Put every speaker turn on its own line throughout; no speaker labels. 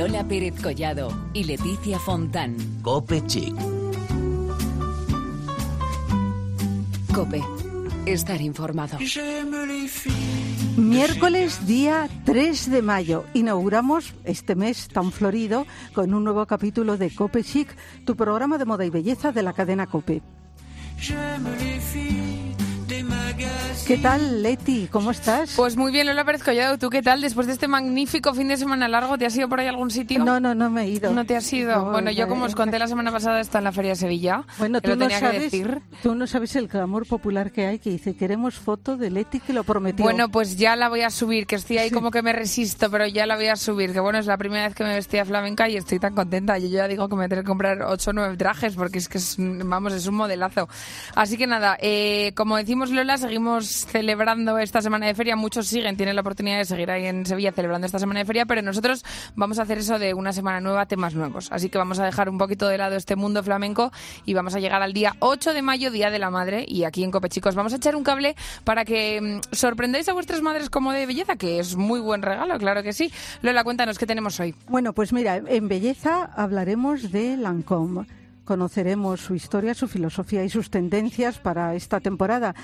Lola Pérez Collado y Leticia Fontán.
Cope Chic.
Cope. Estar informado.
Miércoles día 3 de mayo. Inauguramos este mes tan florido con un nuevo capítulo de Cope Chic, tu programa de moda y belleza de la cadena Cope. ¿Qué tal, Leti? ¿Cómo estás?
Pues muy bien, Lola Pérez Collado. ¿Tú qué tal? Después de este magnífico fin de semana largo, ¿te has ido por ahí a algún sitio?
No, no, no me he ido.
¿No te has ido?
No,
bueno, yo
no,
como
no.
os conté la semana pasada, está en la Feria de Sevilla.
Bueno,
que
tú
lo
no,
tenía que
sabes,
decir.
tú no sabes el clamor popular que hay que dice queremos foto de Leti que lo prometió.
Bueno, pues ya la voy a subir, que estoy ahí como que me resisto, pero ya la voy a subir. Que bueno, es la primera vez que me vestía flamenca y estoy tan contenta. Yo ya digo que me tendré que comprar 8 o 9 trajes porque es que, es, vamos, es un modelazo. Así que nada, eh, como decimos Lola, seguimos celebrando esta semana de feria. Muchos siguen, tienen la oportunidad de seguir ahí en Sevilla celebrando esta semana de feria, pero nosotros vamos a hacer eso de una semana nueva, temas nuevos. Así que vamos a dejar un poquito de lado este mundo flamenco y vamos a llegar al día 8 de mayo, Día de la Madre, y aquí en Cope Chicos vamos a echar un cable para que mm, sorprendáis a vuestras madres como de belleza, que es muy buen regalo, claro que sí. Lola, cuéntanos qué tenemos hoy.
Bueno, pues mira, en belleza hablaremos de Lancôme. Conoceremos su historia, su filosofía y sus tendencias para esta temporada.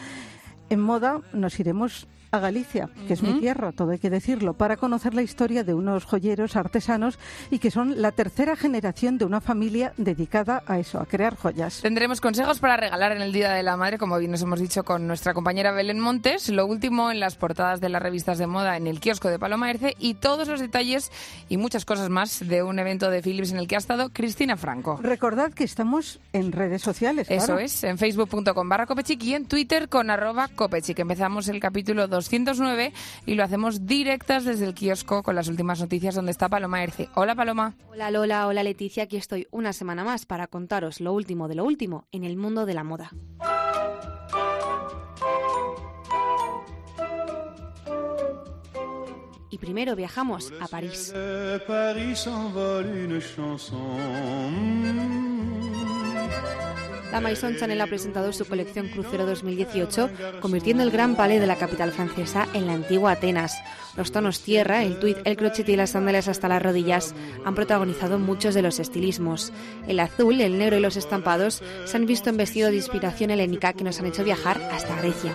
En moda nos iremos a Galicia, que es mi tierra, todo hay que decirlo, para conocer la historia de unos joyeros artesanos y que son la tercera generación de una familia dedicada a eso, a crear joyas.
Tendremos consejos para regalar en el Día de la Madre, como bien nos hemos dicho con nuestra compañera Belén Montes, lo último en las portadas de las revistas de moda en el kiosco de Paloma Erce y todos los detalles y muchas cosas más de un evento de Philips en el que ha estado Cristina Franco.
Recordad que estamos en redes sociales.
Eso
claro.
es, en facebook.com barra copechic y en twitter con arroba copechic. Empezamos el capítulo 209 y lo hacemos directas desde el kiosco con las últimas noticias donde está Paloma Erce. Hola Paloma.
Hola Lola, hola Leticia, aquí estoy una semana más para contaros lo último de lo último en el mundo de la moda. Y primero viajamos a París. La Maison Chanel ha presentado su colección Crucero 2018, convirtiendo el gran palais de la capital francesa en la antigua Atenas. Los tonos tierra, el tweed, el crochet y las sandalias hasta las rodillas han protagonizado muchos de los estilismos. El azul, el negro y los estampados se han visto en vestido de inspiración helénica que nos han hecho viajar hasta Grecia.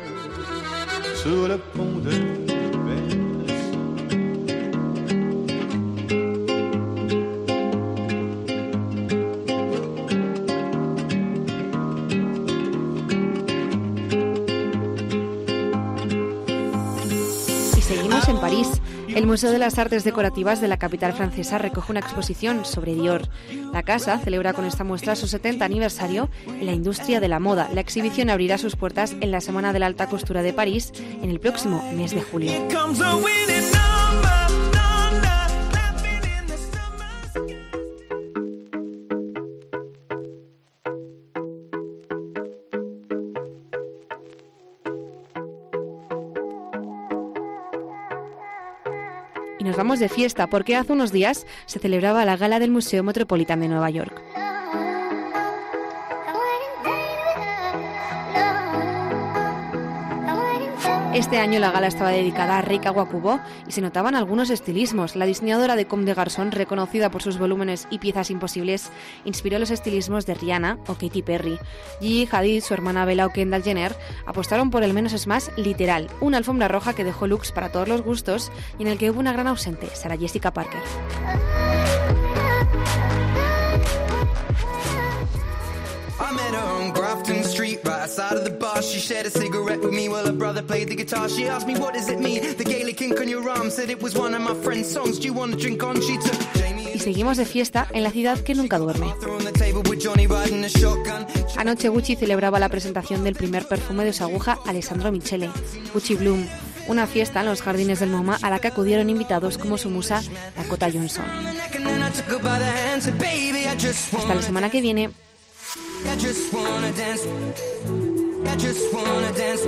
En París. El Museo de las Artes Decorativas de la capital francesa recoge una exposición sobre Dior. La casa celebra con esta muestra su 70 aniversario en la industria de la moda. La exhibición abrirá sus puertas en la Semana de la Alta Costura de París en el próximo mes de julio. De fiesta porque hace unos días se celebraba la gala del Museo Metropolitano de Nueva York. Este año la gala estaba dedicada a Rika Wakubo y se notaban algunos estilismos. La diseñadora de Comme des Garçons, reconocida por sus volúmenes y piezas imposibles, inspiró los estilismos de Rihanna o Katy Perry. Gigi Hadid, su hermana Bella o Kendall Jenner apostaron por el menos es más literal, una alfombra roja que dejó looks para todos los gustos y en el que hubo una gran ausente, Sarah Jessica Parker.
Outside of the bar. She shared a cigarette with me while her brother played the guitar. She asked me, What does it mean? The Gaelic ink on your arm said it was one of my friend's songs. Do you want to drink on? She took Jamie
Y seguimos de fiesta en la ciudad que nunca duerme. Anoche Gucci celebraba la presentación del primer perfume de su aguja Alessandro Michele, Gucci Bloom, una fiesta en los jardines del MoMA a la que acudieron invitados como su musa Dakota Johnson. Hasta la semana que viene.
I just wanna dance.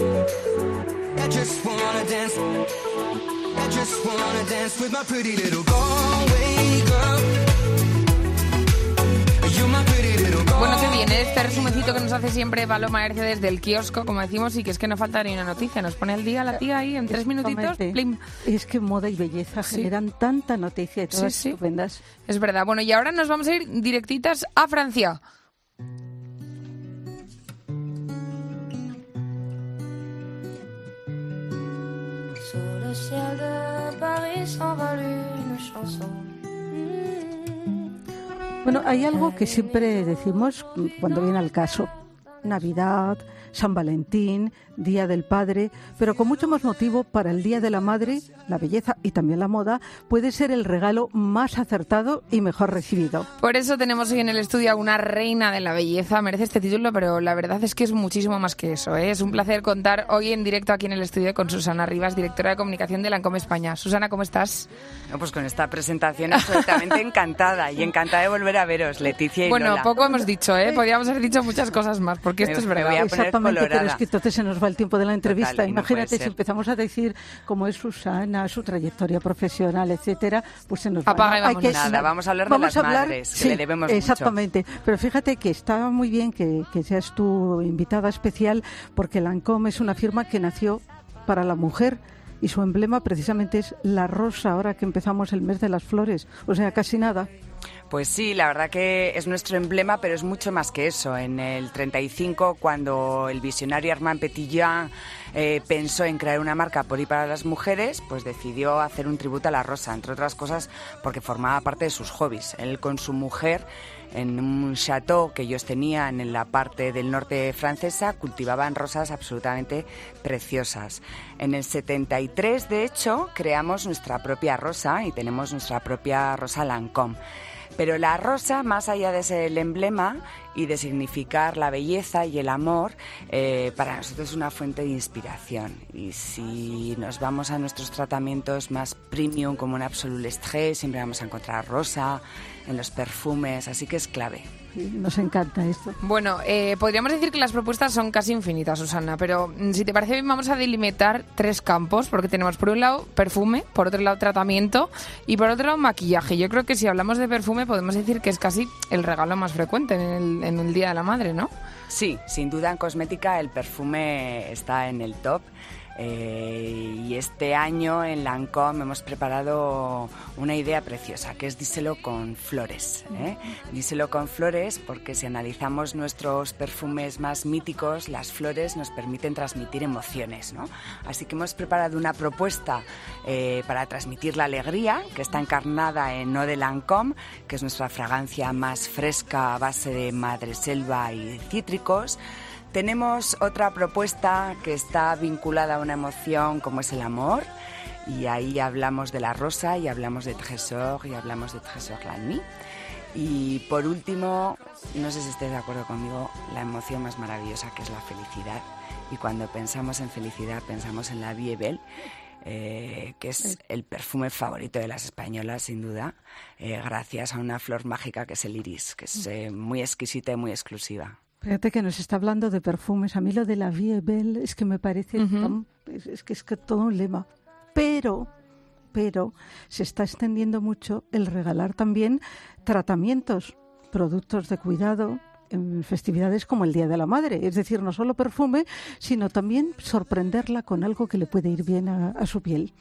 I just wanna dance. I just wanna dance. With my pretty little Galway girl. You're my pretty little
Bueno, qué bien, ¿eh? este resumencito que nos hace siempre Paloma Herce desde el kiosco, como decimos, y que es que no falta ni una noticia. Nos pone el día la tía ahí en tres minutitos. Plim.
Es que moda y belleza
Sí.
generan tanta noticia y todas
Sí, sí.
estupendas.
Es verdad. Bueno, y ahora nos vamos a ir directitas a Francia.
De chanson.
Bueno, hay algo que siempre decimos cuando viene al caso. Navidad, San Valentín, Día del Padre, pero con mucho más motivo para el Día de la Madre, la belleza y también la moda puede ser el regalo más acertado y mejor recibido.
Por eso tenemos hoy en el estudio a una reina de la belleza. Merece este título, pero la verdad es que es muchísimo más que eso. ¿eh? Es un placer contar hoy en directo aquí en el estudio con Susana Rivas, directora de comunicación de Lancome España. Susana, ¿cómo estás?
No, pues con esta presentación absolutamente encantada y encantada de volver a veros, Leticia y
Bueno,
Lola.
poco hemos dicho, ¿eh? Podríamos haber dicho muchas cosas más, porque esto
Me-
es
me
verdad.
voy a poner
Exactamente, pero es que entonces se nos va el tiempo de la entrevista.
Total, y no
Imagínate si empezamos a decir cómo es Susana, su trayectoria profesional, etcétera, pues se nos va.
Apaga.
Hay
vámonos.
Nada, vamos a hablar de
vamos
las
a hablar-
madres, que le debemos mucho.
Exactamente, pero fíjate que está muy bien que, que seas tu invitada especial porque Lancôme es una firma que nació para la mujer y su emblema precisamente es la rosa ahora que empezamos el mes de las flores, o sea, casi nada.
Pues sí, la verdad que es nuestro emblema, pero es mucho más que eso. En el 35, cuando el visionario Armand Petitjean eh, pensó en crear una marca por y para las mujeres, pues decidió hacer un tributo a la rosa, entre otras cosas porque formaba parte de sus hobbies. Él con su mujer, en un chateau que ellos tenían en la parte del norte francesa, cultivaban rosas absolutamente preciosas. En el 73, de hecho, creamos nuestra propia rosa y tenemos nuestra propia rosa Lancôme. Pero la rosa, más allá de ser el emblema y de significar la belleza y el amor, eh, para nosotros es una fuente de inspiración. Y si nos vamos a nuestros tratamientos más premium, como un Absolute Estrés, siempre vamos a encontrar rosa en los perfumes, así que es clave.
Nos encanta esto.
Bueno, eh, podríamos decir que las propuestas son casi infinitas, Susana, pero mm, si te parece bien vamos a delimitar tres campos, porque tenemos por un lado perfume, por otro lado tratamiento y por otro lado maquillaje. Yo creo que si hablamos de perfume podemos decir que es casi el regalo más frecuente en el, en el Día de la Madre, ¿no?
Sí, sin duda en cosmética el perfume está en el top. Eh, y este año en Lancôme hemos preparado una idea preciosa, que es díselo con flores. ¿eh? Díselo con flores porque si analizamos nuestros perfumes más míticos, las flores nos permiten transmitir emociones. ¿no? Así que hemos preparado una propuesta eh, para transmitir la alegría, que está encarnada en Eau de Lancôme, que es nuestra fragancia más fresca a base de madreselva y cítricos. Tenemos otra propuesta que está vinculada a una emoción como es el amor. Y ahí hablamos de la rosa y hablamos de Trésor y hablamos de Trésor la nuit. Y por último, no sé si estáis de acuerdo conmigo, la emoción más maravillosa que es la felicidad. Y cuando pensamos en felicidad, pensamos en la Vie Belle, eh, que es el perfume favorito de las españolas, sin duda, eh, gracias a una flor mágica que es el iris, que es eh, muy exquisita y muy exclusiva.
Fíjate que nos está hablando de perfumes. A mí lo de la Vie Belle es que me parece tan- es, es que es que todo un lema. Pero, pero se está extendiendo mucho el regalar también tratamientos, productos de cuidado en festividades como el Día de la Madre. Es decir, no solo perfume, sino también sorprenderla con algo que le puede ir bien a, su piel.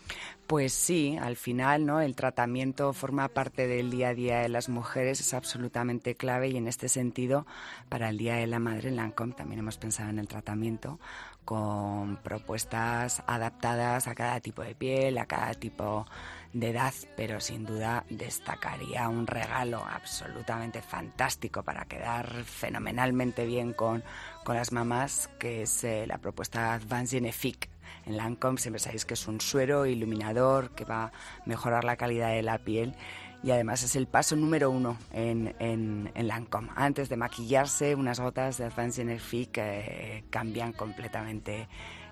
Pues sí, al final, ¿no? El tratamiento forma parte del día a día de las mujeres, es absolutamente clave y en este sentido, para el Día de la Madre en Lancôme también hemos pensado en el tratamiento con propuestas adaptadas a cada tipo de piel, a cada tipo de edad, pero sin duda destacaría un regalo absolutamente fantástico para quedar fenomenalmente bien con, con las mamás, que es eh, la propuesta Advanced Genefique. En Lancôme siempre sabéis que es un suero iluminador que va a mejorar la calidad de la piel y además es el paso número uno en, en, en Lancôme. Antes de maquillarse, unas gotas de Advanced Genefique eh, cambian completamente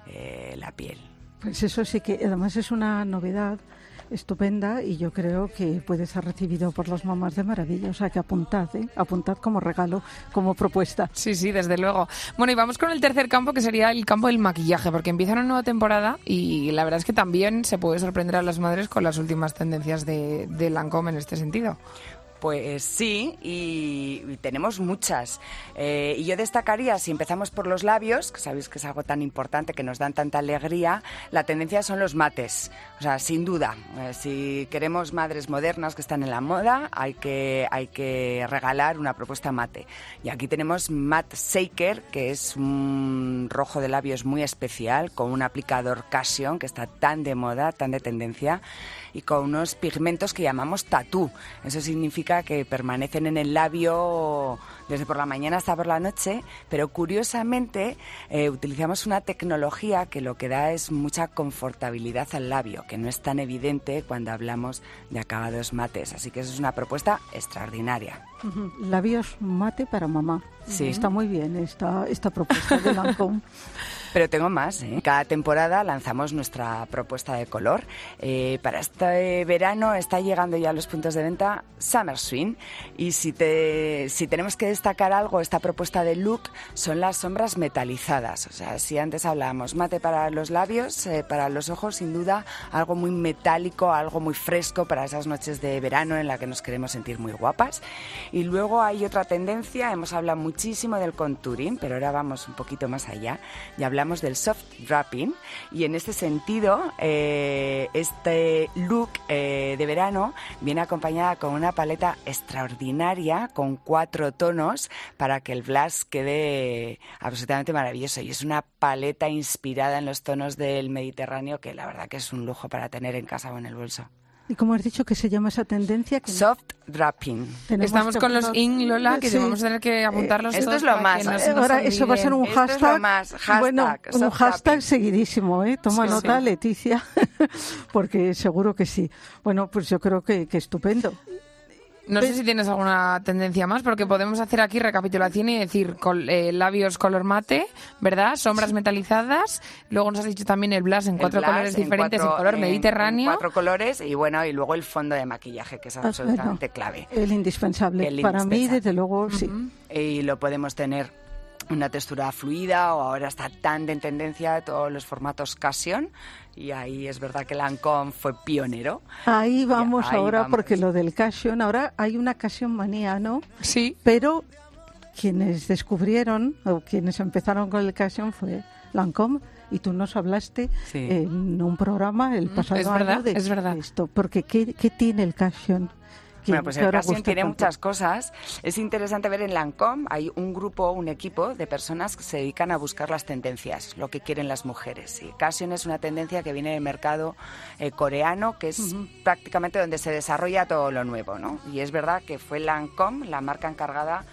eh, la piel.
Pues eso sí que además es una novedad estupenda y yo creo que puede ser recibido por las mamás de maravilla. O sea que apuntad, ¿eh? apuntad como regalo, como propuesta.
Sí, sí, desde luego. Bueno, y vamos con el tercer campo, que sería el campo del maquillaje, porque empieza una nueva temporada y la verdad es que también se puede sorprender a las madres con las últimas tendencias de, de Lancôme en este sentido.
Pues sí, y, tenemos muchas. Eh, y yo destacaría, si empezamos por los labios, que sabéis que es algo tan importante, que nos dan tanta alegría, la tendencia son los mates. O sea, sin duda, eh, si queremos madres modernas que están en la moda, hay que, hay que regalar una propuesta mate. Y aquí tenemos Matte Shaker, que es un rojo de labios muy especial, con un aplicador Cassion, que está tan de moda, tan de tendencia y con unos pigmentos que llamamos tatú. Eso significa que permanecen en el labio desde por la mañana hasta por la noche, pero curiosamente eh, utilizamos una tecnología que lo que da es mucha confortabilidad al labio, que no es tan evidente cuando hablamos de acabados mates. Así que eso es una propuesta extraordinaria.
Labios mate para mamá.
Sí.
Está muy bien esta, esta propuesta de Lancôme.
Pero tengo más. ¿eh? Cada temporada lanzamos nuestra propuesta de color. Eh, para este verano está llegando ya a los puntos de venta Summer Swing. Y si, te, si tenemos que destacar algo, esta propuesta de look son las sombras metalizadas. O sea, si antes hablábamos mate para los labios, eh, para los ojos, sin duda, algo muy metálico, algo muy fresco para esas noches de verano en la que nos queremos sentir muy guapas. Y luego hay otra tendencia, hemos hablado muchísimo del contouring, pero ahora vamos un poquito más allá y hablamos del soft wrapping. Y en este sentido, eh, este look eh, de verano viene acompañada con una paleta extraordinaria con cuatro tonos para que el blush quede absolutamente maravilloso. Y es una paleta inspirada en los tonos del Mediterráneo que la verdad que es un lujo para tener en casa o en el bolso.
¿Y cómo has dicho que se llama esa tendencia? Que
Soft wrapping.
tenemos
Estamos con los in, Lola, que
Sí.
vamos a tener que apuntarlos
esto
todos
es lo más, eh,
nos
Ahora, eso va a ser un
Esto es lo
hashtag.
más, hashtag,
bueno, un hashtag seguidísimo, ¿eh? Toma
Sí,
nota,
sí.
Leticia, porque seguro que sí. Bueno, pues yo creo que, que estupendo.
No sé si tienes alguna tendencia más, porque podemos hacer aquí recapitulación y decir col- eh, labios color mate, ¿verdad? Sombras metalizadas. Luego nos has dicho también el blush en
El
cuatro
blush
colores
en
diferentes,
cuatro-
en color
en-
mediterráneo.
en cuatro colores y bueno, y luego el fondo de maquillaje, que es
Ah,
absolutamente
bueno,
clave.
El indispensable.
El
Para mí, desde luego, sí.
Y lo podemos tener una textura fluida o ahora está tan de tendencia todos los formatos Cassion y ahí es verdad que Lancôme fue pionero.
Ahí vamos
ahí
ahora,
vamos.
porque lo del Cassion, ahora hay una Cassion manía, ¿no?
Sí.
Pero quienes descubrieron o quienes empezaron con el Cassion fue Lancôme y tú nos hablaste
Sí.
en un programa el pasado
es
año
verdad,
de
es verdad.
esto. Porque ¿qué, qué tiene el Cassion?
Bueno, pues el
gusta
tiene
tanto?
muchas cosas. Es interesante ver en Lancôme, hay un grupo, un equipo de personas que se dedican a buscar las tendencias, lo que quieren las mujeres. Y Cassion es una tendencia que viene del mercado eh, coreano, que es prácticamente donde se desarrolla todo lo nuevo, ¿no? Y es verdad que fue Lancôme la marca encargada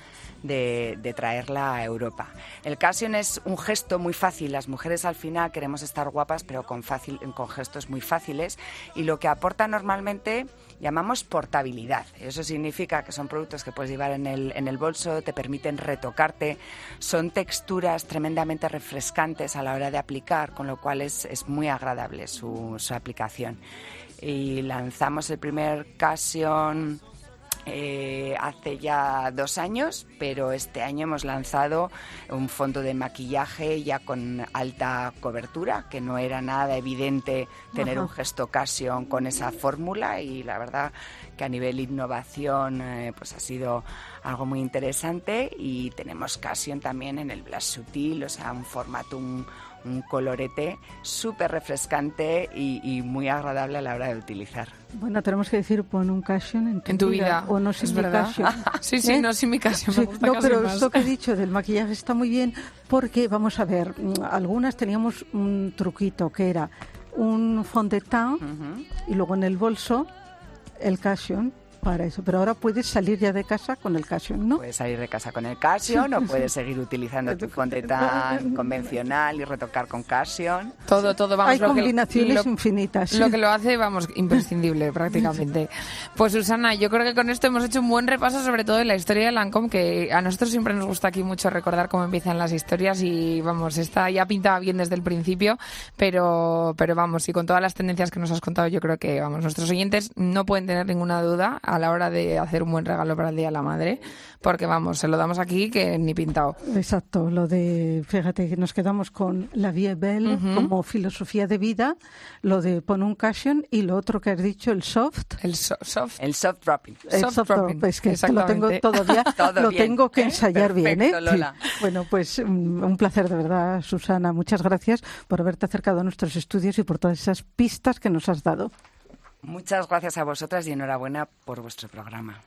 de, de traerla a Europa. El Cassion es un gesto muy fácil. Las mujeres al final queremos estar guapas, pero con, fácil, con gestos muy fáciles. Y lo que aporta normalmente llamamos portabilidad. Eso significa que son productos que puedes llevar en el, en el bolso, te permiten retocarte, son texturas tremendamente refrescantes a la hora de aplicar, con lo cual es, es muy agradable su, su aplicación. Y lanzamos el primer Cassion eh, hace ya dos años, pero este año hemos lanzado un fondo de maquillaje ya con alta cobertura, que no era nada evidente tener
Ajá.
un gesto Cassion con esa fórmula y la verdad que a nivel innovación eh, pues ha sido algo muy interesante y tenemos Cassion también en el blush sutil, o sea, un formato, un, un colorete súper refrescante y, y muy agradable a la hora de utilizar.
Bueno, tenemos que decir pon un Cassion en tu,
En tu vida,
o no
es
sin mi. Cassion.
Sí, sí,
¿Eh?
no sin mi
Sí,
gusta
no, pero
más.
esto que he dicho del maquillaje está muy bien porque, vamos a ver, mm, algunas teníamos un truquito que era un fond de teint y luego en el bolso el Cassion para eso. Pero ahora puedes salir ya de casa con el Cassion, ¿no?
Puedes salir de casa con el Cassion o puedes seguir utilizando tu fond de teint convencional y retocar con Cassion.
Todo, todo, vamos.
Hay
lo que-
combinaciones
lo-
infinitas.
Lo que lo hace, vamos, imprescindible prácticamente. Pues Susana, yo creo que con esto hemos hecho un buen repaso sobre todo en la historia de Lancôme, que a nosotros siempre nos gusta aquí mucho recordar cómo empiezan las historias y vamos, esta ya pintaba bien desde el principio, pero, pero vamos, y con todas las tendencias que nos has contado, yo creo que vamos, nuestros oyentes no pueden tener ninguna duda a la hora de hacer un buen regalo para el Día de la Madre, porque vamos, se lo damos aquí que ni pintado.
Exacto, lo de, fíjate que nos quedamos con la vie belle como filosofía de vida, lo de pon un cushion y lo otro que has dicho, el soft.
El so- soft.
El soft dropping.
El
Soft
soft
dropping,
drop, es que lo tengo todavía,
Todo
lo
bien,
tengo que
¿eh?
ensayar bien, ¿eh?
Perfecto, Lola.
Sí. Bueno, pues mm, un placer de verdad, Susana. Muchas gracias por haberte acercado a nuestros estudios y por todas esas pistas que nos has dado.
Muchas gracias a vosotras y enhorabuena por vuestro programa.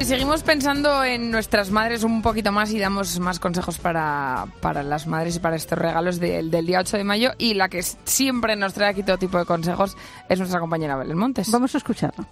Y seguimos pensando en nuestras madres un poquito más y damos más consejos para, para las madres y para estos regalos del, día 8 de mayo. Y la que siempre nos trae aquí todo tipo de consejos es nuestra compañera Belén Montes.
Vamos a escucharlo.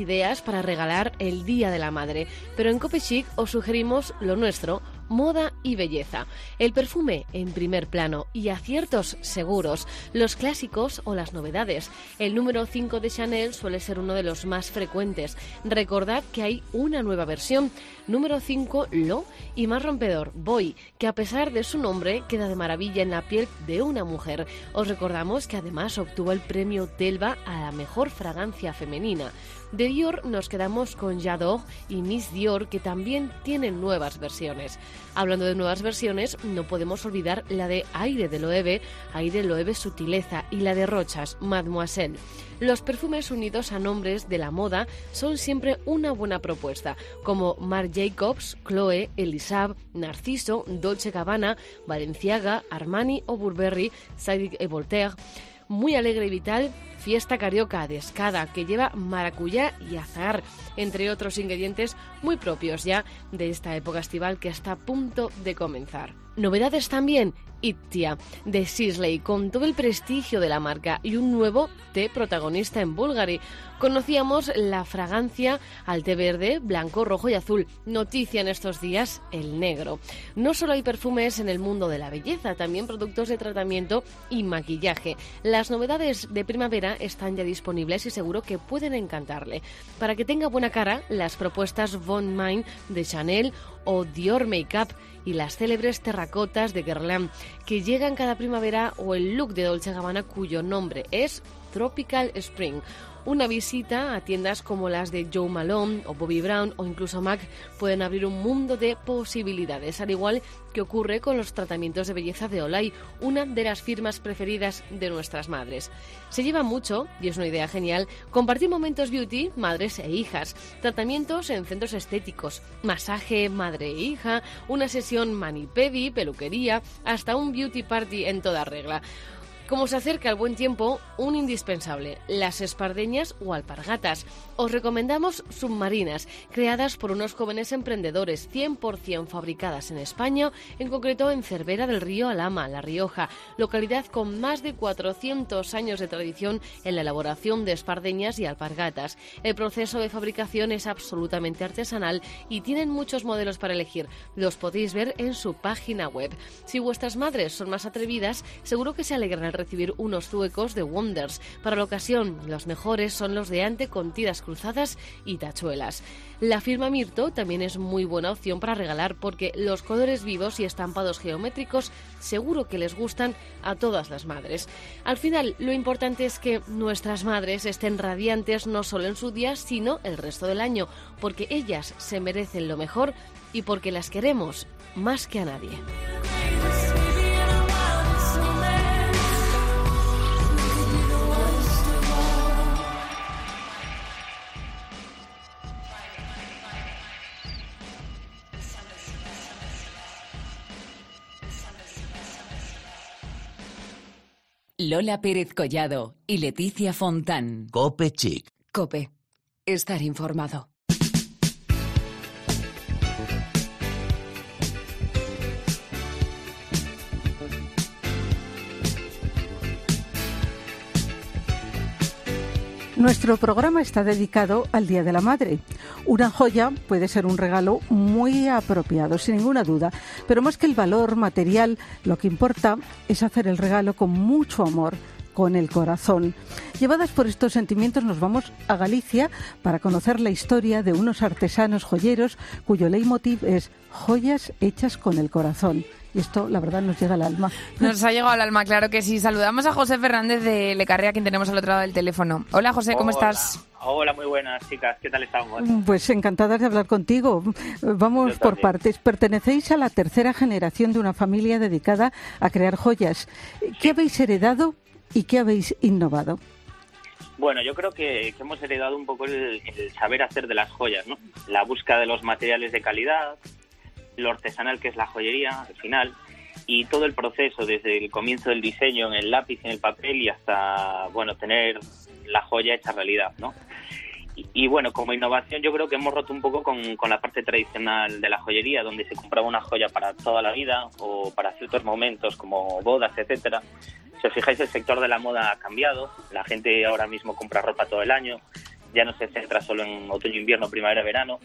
Ideas para regalar el Día de la Madre, pero en Cope Chic os sugerimos lo nuestro, moda y belleza. El perfume en primer plano y aciertos seguros, los clásicos o las novedades. El número 5 de Chanel suele ser uno de los más frecuentes. Recordad que hay una nueva versión, número 5 Lo y más rompedor Boy, que a pesar de su nombre queda de maravilla en la piel de una mujer. Os recordamos que además obtuvo el premio Telva a la mejor fragancia femenina. De Dior nos quedamos con J'adore y Miss Dior que también tienen nuevas versiones. Hablando de nuevas versiones, no podemos olvidar la de Aire de Loewe, Aire Loewe Sutileza y la de Rochas, Mademoiselle. Los perfumes unidos a nombres de la moda son siempre una buena propuesta, como Marc Jacobs, Chloe, Elisab, Narciso, Dolce Gabbana, Balenciaga, Armani o Burberry, Sadik et Voltaire muy alegre y vital, fiesta carioca de escada que lleva maracuyá y azahar, entre otros ingredientes muy propios ya de esta época estival que está a punto de comenzar. Novedades también, Ittia, de Sisley, con todo el prestigio de la marca y un nuevo té protagonista en Bulgari. Conocíamos la fragancia al té verde, blanco, rojo y azul. Noticia en estos días, el negro. No solo hay perfumes en el mundo de la belleza, también productos de tratamiento y maquillaje. Las novedades de primavera están ya disponibles y seguro que pueden encantarle. Para que tenga buena cara, las propuestas Von Mine de Chanel o Dior Makeup y las célebres terracotas de Guerlain, que llegan cada primavera, o el look de Dolce Gabbana cuyo nombre es Tropical Spring. Una visita a tiendas como las de Joe Malone o Bobby Brown o incluso MAC pueden abrir un mundo de posibilidades, al igual que ocurre con los tratamientos de belleza de Olay, una de las firmas preferidas de nuestras madres. Se lleva mucho, y es una idea genial, compartir momentos beauty, madres e hijas, tratamientos en centros estéticos, masaje madre e hija, una sesión mani-pedi, peluquería, hasta un beauty party en toda regla. Como se acerca el buen tiempo, un indispensable, las espardeñas o alpargatas. Os recomendamos submarinas, creadas por unos jóvenes emprendedores 100% fabricadas en España, en concreto en Cervera del Río Alama, La Rioja, localidad con más de 400 años de tradición en la elaboración de espardeñas y alpargatas. El proceso de fabricación es absolutamente artesanal y tienen muchos modelos para elegir. Los podéis ver en su página web. Si vuestras madres son más atrevidas, seguro que se alegran al recibir unos zuecos de Wonders. Para la ocasión, los mejores son los de ante con tiras cruzadas y tachuelas. La firma Mirto también es muy buena opción para regalar porque los colores vivos y estampados geométricos seguro que les gustan a todas las madres. Al final, lo importante es que nuestras madres estén radiantes no solo en su día, sino el resto del año, porque ellas se merecen lo mejor y porque las queremos más que a nadie.
Lola Pérez Collado y Leticia Fontán.
Cope Chic.
Cope. Estar informado.
Nuestro programa está dedicado al Día de la Madre. Una joya puede ser un regalo muy apropiado, sin ninguna duda, pero más que el valor material, lo que importa es hacer el regalo con mucho amor con el corazón. Llevadas por estos sentimientos nos vamos a Galicia para conocer la historia de unos artesanos joyeros cuyo leitmotiv es joyas hechas con el corazón. Y esto, la verdad, nos llega al alma.
Nos ha llegado al alma, claro que sí. Saludamos a José Fernández de Lecarrea, quien tenemos al otro lado del teléfono. Hola, José, ¿cómo
Hola.
estás?
Hola, muy buenas chicas, ¿qué tal estamos?
Pues encantadas de hablar contigo. Vamos
Yo
por
también.
partes. Pertenecéis a la tercera generación de una familia dedicada a crear joyas. ¿Qué habéis heredado y qué habéis innovado?
Bueno, yo creo que, que hemos heredado un poco el, el saber hacer de las joyas, ¿no? La búsqueda de los materiales de calidad, lo artesanal que es la joyería, al final, y todo el proceso, desde el comienzo del diseño en el lápiz, en el papel y hasta, bueno, tener la joya hecha realidad, ¿no? Y, bueno, como innovación yo creo que hemos roto un poco con, con la parte tradicional de la joyería, donde se compraba una joya para toda la vida o para ciertos momentos como bodas, etcétera. Si os fijáis, el sector de la moda ha cambiado. La gente ahora mismo compra ropa todo el año. Ya no se centra solo en otoño, invierno, primavera, verano.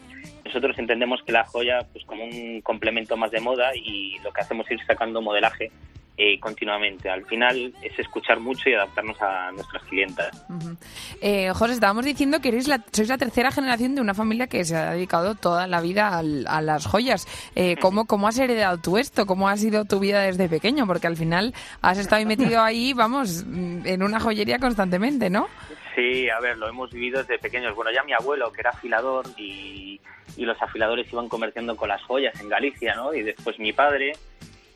Nosotros entendemos que la joya pues como un complemento más de moda y lo que hacemos es ir sacando modelaje eh, continuamente. Al final es escuchar mucho y adaptarnos a nuestras clientas.
Ujú. Eh, José, estábamos diciendo que eres la, sois la tercera generación de una familia que se ha dedicado toda la vida al- a las joyas. Eh, ¿cómo, ¿Cómo has heredado tú esto? ¿Cómo ha sido tu vida desde pequeño? Porque al final has estado metido ahí, vamos, en una joyería constantemente, ¿no?
Sí, a ver, lo hemos vivido desde pequeños. Bueno, ya mi abuelo, que era afilador, y, los afiladores iban comerciando con las joyas en Galicia, ¿no? Y después mi padre.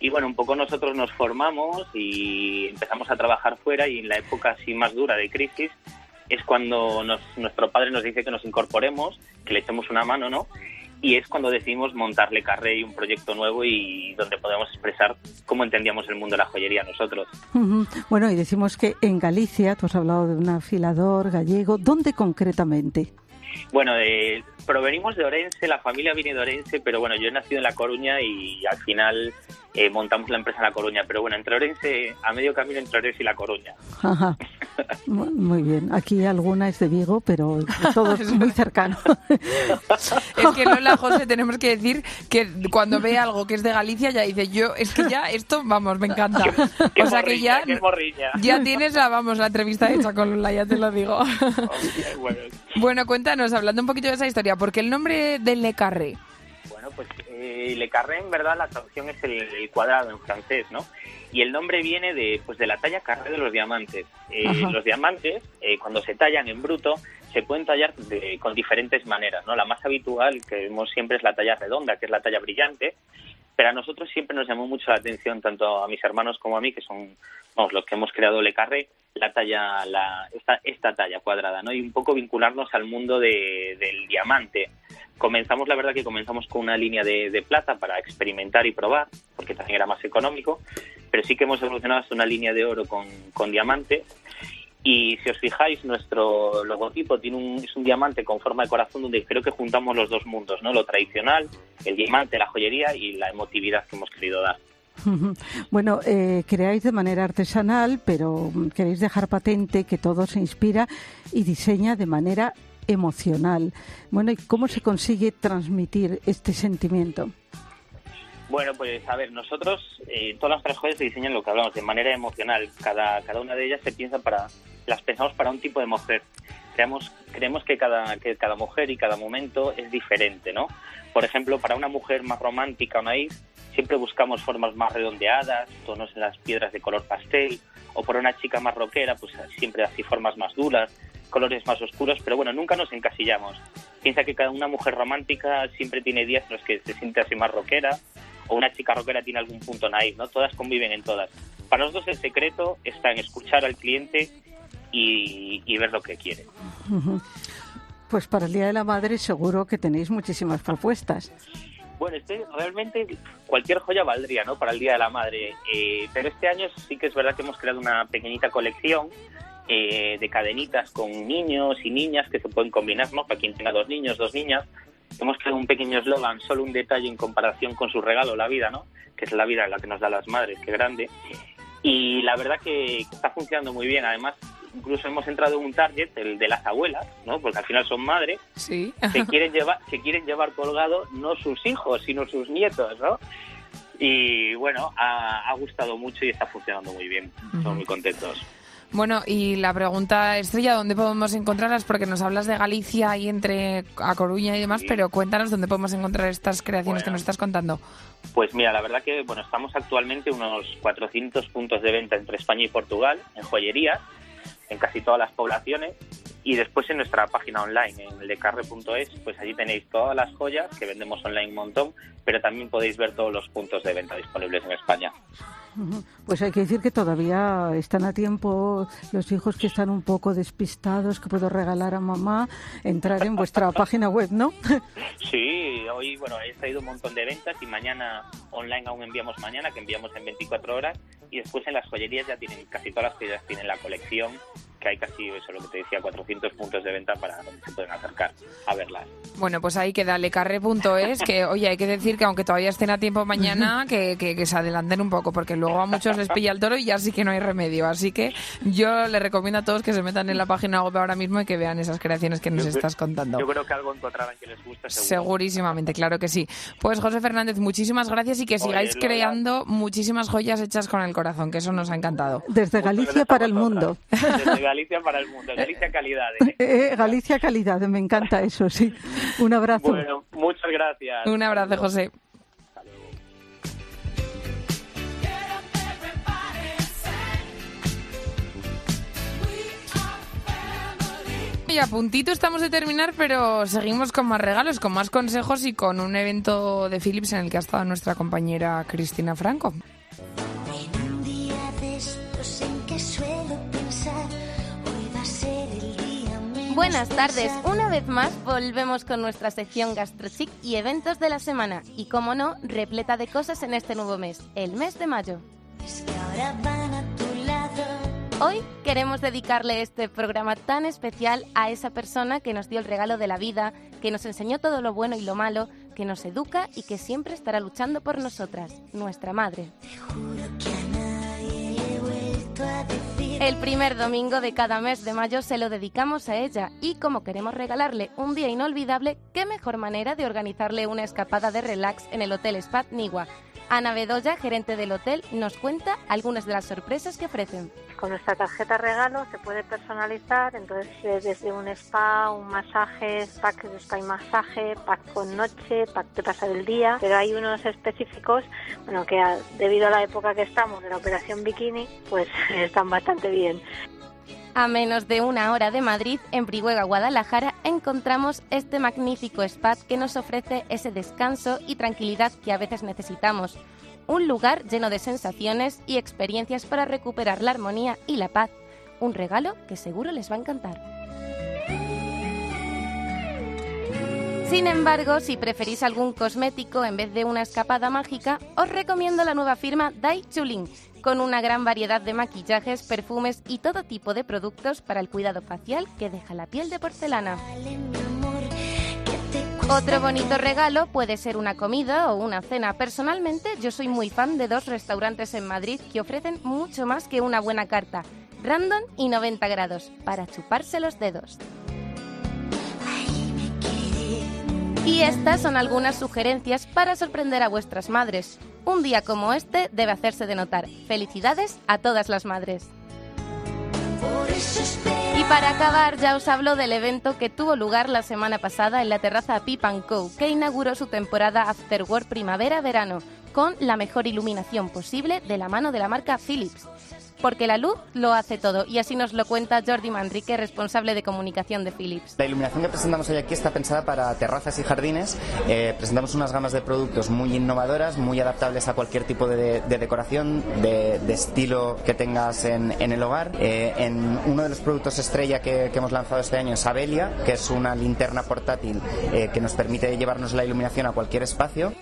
Y bueno, un poco nosotros nos formamos y empezamos a trabajar fuera y en la época así más dura de crisis es cuando nos- nuestro padre nos dice que nos incorporemos, que le echemos una mano, ¿no? Y es cuando decidimos montarle Carré y un proyecto nuevo y donde podemos expresar cómo entendíamos el mundo de la joyería nosotros.
Bueno, y decimos que en Galicia, tú has hablado de un afilador gallego, ¿dónde concretamente?
Bueno, eh, provenimos de Orense, la familia viene de Orense, pero bueno, yo he nacido en La Coruña y al final eh, montamos la empresa en La Coruña. Pero bueno, entre Orense, a medio camino entre Orense y La Coruña.
Ajá. Muy bien. Aquí alguna es de Vigo, pero todos muy cercanos.
Es que Lola, José, tenemos que decir que cuando ve algo que es de Galicia ya dice, yo, es que ya esto, vamos, me encanta.
Qué
O sea que ya, ya tienes la, vamos, la entrevista hecha con Lola, ya te lo digo.
bueno,
Bueno, cuéntanos, hablando un poquito de esa historia, ¿por qué el nombre de Le Carré?
Pues eh, Le Carré, en verdad, la traducción es el, el cuadrado en francés, ¿no? Y el nombre viene de, pues, de la talla carré de los diamantes. Eh, los diamantes, eh, cuando se tallan en bruto, se pueden tallar de- con diferentes maneras, ¿no? La más habitual que vemos siempre es la talla redonda, que es la talla brillante, pero a nosotros siempre nos llamó mucho la atención, tanto a mis hermanos como a mí, que son vamos, los que hemos creado Le Carré, la talla, la, esta, esta talla cuadrada, ¿no? Y un poco vincularnos al mundo de- del diamante. Comenzamos, la verdad que comenzamos con una línea de, de plata para experimentar y probar, porque también era más económico, pero sí que hemos evolucionado hasta una línea de oro con, con diamante. Y si os fijáis, nuestro logotipo tiene un, es un diamante con forma de corazón donde creo que juntamos los dos mundos, ¿no? Lo tradicional, el diamante, la joyería y la emotividad que hemos querido dar.
Bueno, eh, creáis de manera artesanal, pero mm, queréis dejar patente que todo se inspira y diseña de manera emocional. Bueno, ¿y cómo se consigue transmitir este sentimiento?
Bueno, pues a ver, nosotros, eh, todas nuestras joyas se diseñan lo que hablamos, de manera emocional. Cada, cada una de ellas se piensa para, las pensamos para un tipo de mujer. Creemos, creemos que, cada, que cada mujer y cada momento es diferente, ¿no? Por ejemplo, para una mujer más romántica o naif, siempre buscamos formas más redondeadas, tonos en las piedras de color pastel, o para una chica más rockera, pues siempre así formas más duras, colores más oscuros, pero bueno, nunca nos encasillamos. Piensa que cada una mujer romántica siempre tiene días en los que se siente así más rockera, o una chica rockera tiene algún punto naif, ¿no? Todas conviven en todas. Para nosotros el secreto está en escuchar al cliente y, y ver lo que quiere.
Pues para el Día de la Madre seguro que tenéis muchísimas propuestas.
Bueno, este realmente cualquier joya valdría, ¿no? Para el Día de la Madre. Eh, pero este año sí que es verdad que hemos creado una pequeñita colección eh, de cadenitas con niños y niñas que se pueden combinar, ¿no? Para quien tenga dos niños, dos niñas. Hemos creado un pequeño eslogan, solo un detalle en comparación con su regalo, la vida, ¿no? Que es la vida la que nos da las madres, qué grande. Y la verdad que está funcionando muy bien. Además, incluso hemos entrado en un target, el de las abuelas, ¿no? Porque al final son madres
Sí.
que quieren llevar que quieren llevar colgado no sus hijos sino sus nietos no y bueno ha, ha gustado mucho y está funcionando muy bien estamos muy contentos
Bueno, y la pregunta estrella, ¿dónde podemos encontrarlas? Porque nos hablas de Galicia y entre A Coruña y demás,
Sí.
pero cuéntanos dónde podemos encontrar estas creaciones que nos estás contando.
pues mira la verdad que bueno estamos actualmente en unos 400 puntos de venta entre España y Portugal en joyerías en casi todas las poblaciones y después en nuestra página online en lecarre.es pues allí tenéis todas las joyas que vendemos online un montón pero también podéis ver todos los puntos de venta disponibles en España.
Pues hay que decir que todavía están a tiempo los hijos que están un poco despistados, que puedo regalar a mamá, entrar en vuestra página web, ¿no?
Sí, hoy bueno he traído un montón de ventas y mañana online aún enviamos mañana, que enviamos en 24 horas y después en las joyerías ya tienen, casi todas las joyerías tienen la colección, que hay casi eso lo que te decía, 400 puntos de venta para donde se pueden acercar a verlas.
Bueno, pues ahí queda lecarre.es, que oye, hay que decir que aunque todavía estén a tiempo mañana, que, que- que se adelanten un poco, porque luego a muchos les pilla el toro y ya sí que no hay remedio. Así que yo les recomiendo a todos que se metan en la página web ahora mismo y que vean esas creaciones que nos
Yo
estás contando.
Yo creo que algo encontrarán que les gusta seguro.
Segurísimamente, claro que sí. Pues José Fernández, muchísimas gracias y que sigáis creando muchísimas joyas hechas con el corazón, que eso nos ha encantado.
Desde Galicia para el mundo.
Galicia para el mundo, Galicia calidad. ¿eh?
Eh, Galicia calidad, me encanta eso, sí. Un abrazo.
Bueno, muchas gracias.
Un abrazo, José. Y a puntito estamos de terminar, pero seguimos con más regalos, con más consejos y con un evento de Philips en el que ha estado nuestra compañera Cristina Franco.
Un día de estos en que suelo pensar,
Buenas tardes, una vez más volvemos con nuestra sección GastroChic y eventos de la semana y como no, repleta de cosas en este nuevo mes, el mes de mayo.
Que.
Hoy queremos dedicarle este programa tan especial a esa persona que nos dio el regalo de la vida, que nos enseñó todo lo bueno y lo malo, que nos educa y que siempre estará luchando por nosotras, nuestra madre.
Que a nadie
El primer domingo de cada mes de mayo se lo dedicamos a ella y como queremos regalarle un día inolvidable, qué mejor manera de organizarle una escapada de relax en el Hotel Spa Niwa. Ana Bedoya, gerente del hotel, nos cuenta algunas de las sorpresas que ofrecen.
Con nuestra tarjeta regalo se puede personalizar, entonces eh, desde un spa, un masaje, pack de spa y masaje, pack con noche, pack de pasar el día, pero hay unos específicos, bueno, que debido a la época que estamos de la operación bikini, pues están bastante bien.
A menos de una hora de Madrid, en Brihuega, Guadalajara, encontramos este magnífico spa que nos ofrece ese descanso y tranquilidad que a veces necesitamos. Un lugar lleno de sensaciones y experiencias para recuperar la armonía y la paz. Un regalo que seguro les va a encantar. Sin embargo, si preferís algún cosmético en vez de una escapada mágica, os recomiendo la nueva firma Dai Chulin, con una gran variedad de maquillajes, perfumes y todo tipo de productos para el cuidado facial que deja la piel de porcelana. Otro bonito regalo puede ser una comida o una cena. Personalmente, yo soy muy fan de dos restaurantes en Madrid que ofrecen mucho más que una buena carta. Random y 90 grados, para chuparse los dedos. Y estas son algunas sugerencias para sorprender a vuestras madres. Un día como este debe hacerse de notar. Felicidades a todas las madres. Y para acabar, ya os hablo del evento que tuvo lugar la semana pasada en la terraza Pip Co, que inauguró su temporada After Work Primavera-Verano, con la mejor iluminación posible de la mano de la marca Philips. Porque la luz lo hace todo, y así nos lo cuenta Jordi Manrique, responsable de comunicación de Philips.
La iluminación que presentamos hoy aquí está pensada para terrazas y jardines. Eh, presentamos unas gamas de productos muy innovadoras, muy adaptables a cualquier tipo de, de decoración, de, estilo que tengas en, el hogar. Eh, en uno de los productos estrella que, que hemos lanzado este año es Abelia, que es una linterna portátil eh, que nos permite llevarnos la iluminación a cualquier espacio.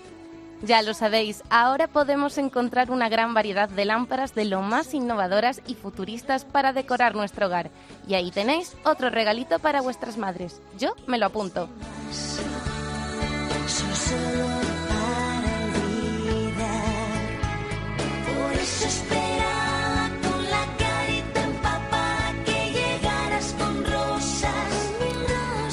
Ya lo sabéis, ahora podemos encontrar una gran variedad de lámparas de lo más innovadoras y futuristas para decorar nuestro hogar. Y ahí tenéis otro regalito para vuestras madres. Yo me lo apunto.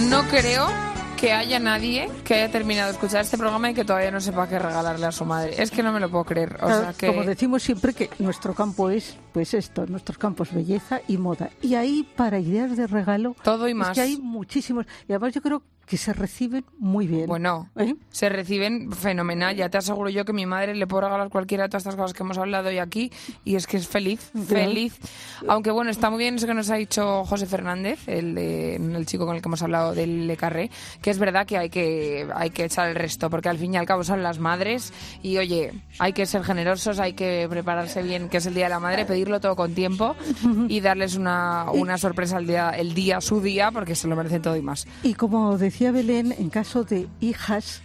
No creo que haya nadie que haya terminado de escuchar este programa y que todavía no sepa qué regalarle a su madre. Es que no me lo puedo creer. O
Claro,
sea que...
Como decimos siempre que nuestro campo es, pues esto, nuestros campos belleza y moda. Y ahí para ideas de regalo,
Todo y
es
más.
que hay muchísimos. Y además yo creo que se reciben muy bien.
Bueno,
¿Eh?
se reciben fenomenal. Ya te aseguro yo que mi madre le puedo regalar cualquiera de todas estas cosas que hemos hablado hoy aquí y es que es feliz, feliz. Aunque bueno, está muy bien eso que nos ha dicho José Fernández, el, de- el chico con el que hemos hablado del Le Carré, que es verdad que hay que hay que echar el resto porque al fin y al cabo son las madres y oye, hay que ser generosos, hay que prepararse bien, que es el día de la madre, pedirlo todo con tiempo y darles una, una sorpresa al día, el día su día porque se lo merecen todo y más.
Y como decía Belén, en caso de hijas,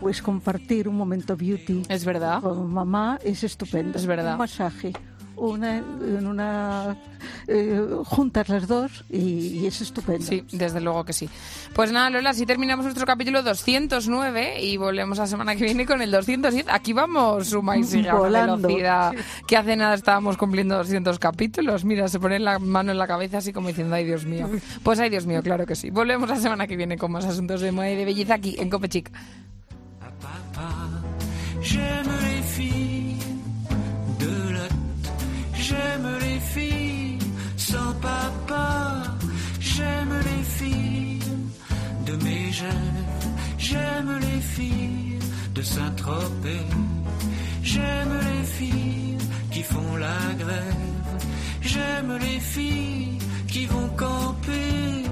pues compartir un momento beauty
es verdad.
con mamá es estupendo.
Es verdad.
Un masaje. Una, en una eh, juntas las dos y, y es estupendo.
Sí, desde luego que sí. Pues nada, Lola, así terminamos nuestro capítulo 209 y volvemos la semana que viene con el 210. Aquí vamos, suma y sigue a una velocidad que hace nada estábamos cumpliendo 200 capítulos. Mira, se pone la mano en la cabeza así como diciendo, ay Dios mío. Pues ay Dios mío, claro que sí. Volvemos la semana que viene con más asuntos de moda y de belleza aquí en Copechic.
Filles sans papa. J'aime les filles de Mégève. J'aime les filles de Saint-Tropez. J'aime les filles qui font la grève. J'aime les filles qui vont camper